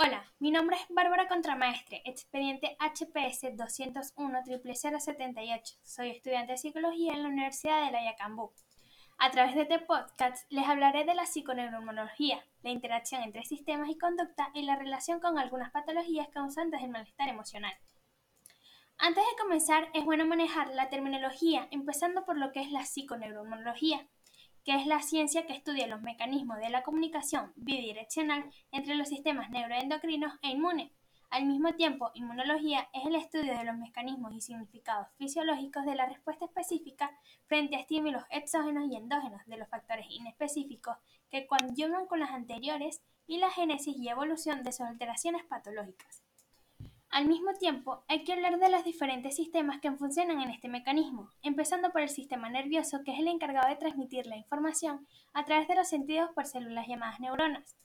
Hola, mi nombre es Bárbara Contramaestre, expediente HPS 201 00078. Soy estudiante de psicología en la Universidad de La A través de este podcast les hablaré de la psiconeuromología, la interacción entre sistemas y conducta y la relación con algunas patologías causantes del malestar emocional. Antes de comenzar, es bueno manejar la terminología, empezando por lo que es la psiconeuromología que es la ciencia que estudia los mecanismos de la comunicación bidireccional entre los sistemas neuroendocrinos e inmunes. Al mismo tiempo, inmunología es el estudio de los mecanismos y significados fisiológicos de la respuesta específica frente a estímulos exógenos y endógenos de los factores inespecíficos que coadyuvan con las anteriores y la génesis y evolución de sus alteraciones patológicas. Al mismo tiempo, hay que hablar de los diferentes sistemas que funcionan en este mecanismo, empezando por el sistema nervioso, que es el encargado de transmitir la información a través de los sentidos por células llamadas neuronas.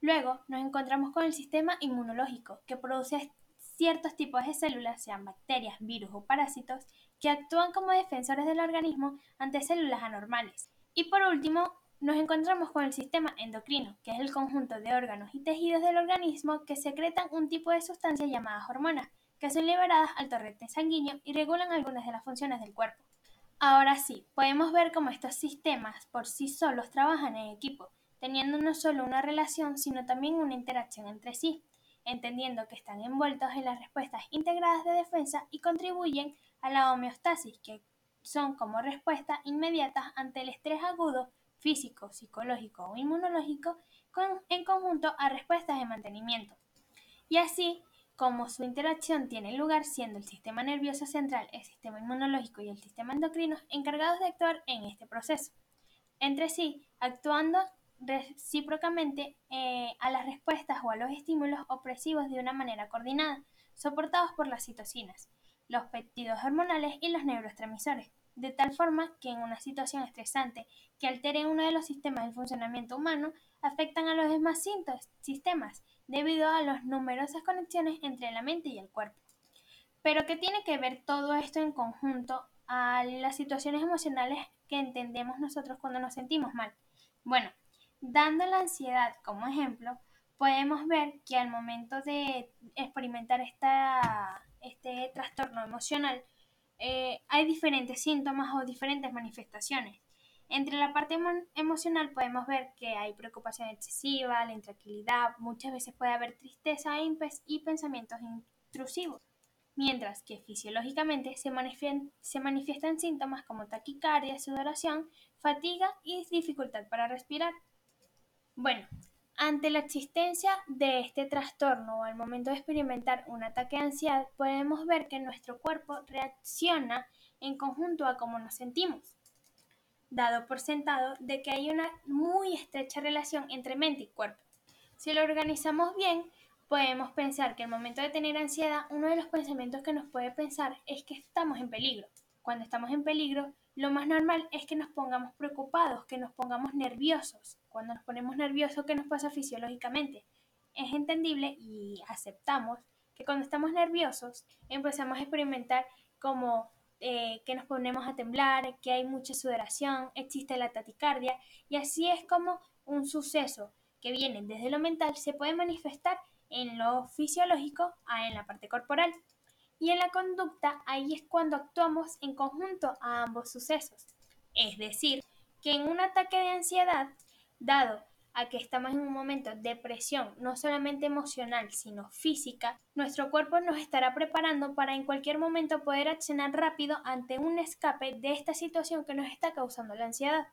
Luego nos encontramos con el sistema inmunológico, que produce ciertos tipos de células, sean bacterias, virus o parásitos, que actúan como defensores del organismo ante células anormales. Y por último, nos encontramos con el sistema endocrino, que es el conjunto de órganos y tejidos del organismo que secretan un tipo de sustancias llamadas hormonas, que son liberadas al torrente sanguíneo y regulan algunas de las funciones del cuerpo. Ahora sí, podemos ver cómo estos sistemas por sí solos trabajan en equipo, teniendo no solo una relación, sino también una interacción entre sí, entendiendo que están envueltos en las respuestas integradas de defensa y contribuyen a la homeostasis, que son como respuesta inmediata ante el estrés agudo físico, psicológico o inmunológico en conjunto a respuestas de mantenimiento. Y así como su interacción tiene lugar siendo el sistema nervioso central, el sistema inmunológico y el sistema endocrino encargados de actuar en este proceso, entre sí actuando recíprocamente eh, a las respuestas o a los estímulos opresivos de una manera coordinada, soportados por las citocinas, los péptidos hormonales y los neurotransmisores de tal forma que en una situación estresante que altere uno de los sistemas del funcionamiento humano, afectan a los demás sistemas debido a las numerosas conexiones entre la mente y el cuerpo. Pero ¿qué tiene que ver todo esto en conjunto a las situaciones emocionales que entendemos nosotros cuando nos sentimos mal? Bueno, dando la ansiedad como ejemplo, podemos ver que al momento de experimentar esta, este trastorno emocional, eh, hay diferentes síntomas o diferentes manifestaciones. Entre la parte emocional podemos ver que hay preocupación excesiva, la intranquilidad, muchas veces puede haber tristeza e y pensamientos intrusivos, mientras que fisiológicamente se, se manifiestan síntomas como taquicardia, sudoración, fatiga y dificultad para respirar. Bueno, ante la existencia de este trastorno o al momento de experimentar un ataque de ansiedad, podemos ver que nuestro cuerpo reacciona en conjunto a cómo nos sentimos, dado por sentado de que hay una muy estrecha relación entre mente y cuerpo. Si lo organizamos bien, podemos pensar que al momento de tener ansiedad, uno de los pensamientos que nos puede pensar es que estamos en peligro. Cuando estamos en peligro, lo más normal es que nos pongamos preocupados, que nos pongamos nerviosos. Cuando nos ponemos nerviosos, ¿qué nos pasa fisiológicamente? Es entendible y aceptamos que cuando estamos nerviosos empezamos a experimentar como eh, que nos ponemos a temblar, que hay mucha sudoración, existe la taticardia y así es como un suceso que viene desde lo mental se puede manifestar en lo fisiológico a en la parte corporal y en la conducta ahí es cuando actuamos en conjunto a ambos sucesos. Es decir, que en un ataque de ansiedad, dado a que estamos en un momento de presión no solamente emocional, sino física, nuestro cuerpo nos estará preparando para en cualquier momento poder accionar rápido ante un escape de esta situación que nos está causando la ansiedad.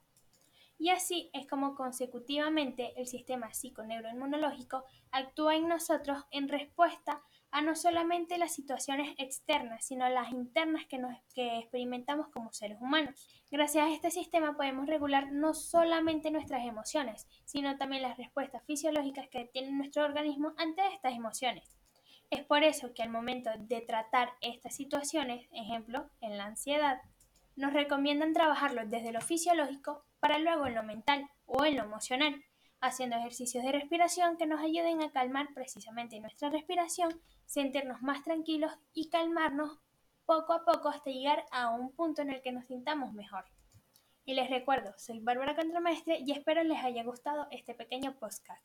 Y así es como consecutivamente el sistema psiconeuroinmunológico actúa en nosotros en respuesta a no solamente las situaciones externas, sino las internas que, nos, que experimentamos como seres humanos. Gracias a este sistema podemos regular no solamente nuestras emociones, sino también las respuestas fisiológicas que tiene nuestro organismo ante estas emociones. Es por eso que al momento de tratar estas situaciones, ejemplo, en la ansiedad, nos recomiendan trabajarlo desde lo fisiológico para luego en lo mental o en lo emocional, haciendo ejercicios de respiración que nos ayuden a calmar precisamente nuestra respiración, sentirnos más tranquilos y calmarnos poco a poco hasta llegar a un punto en el que nos sintamos mejor. Y les recuerdo, soy Bárbara Contramestre y espero les haya gustado este pequeño podcast.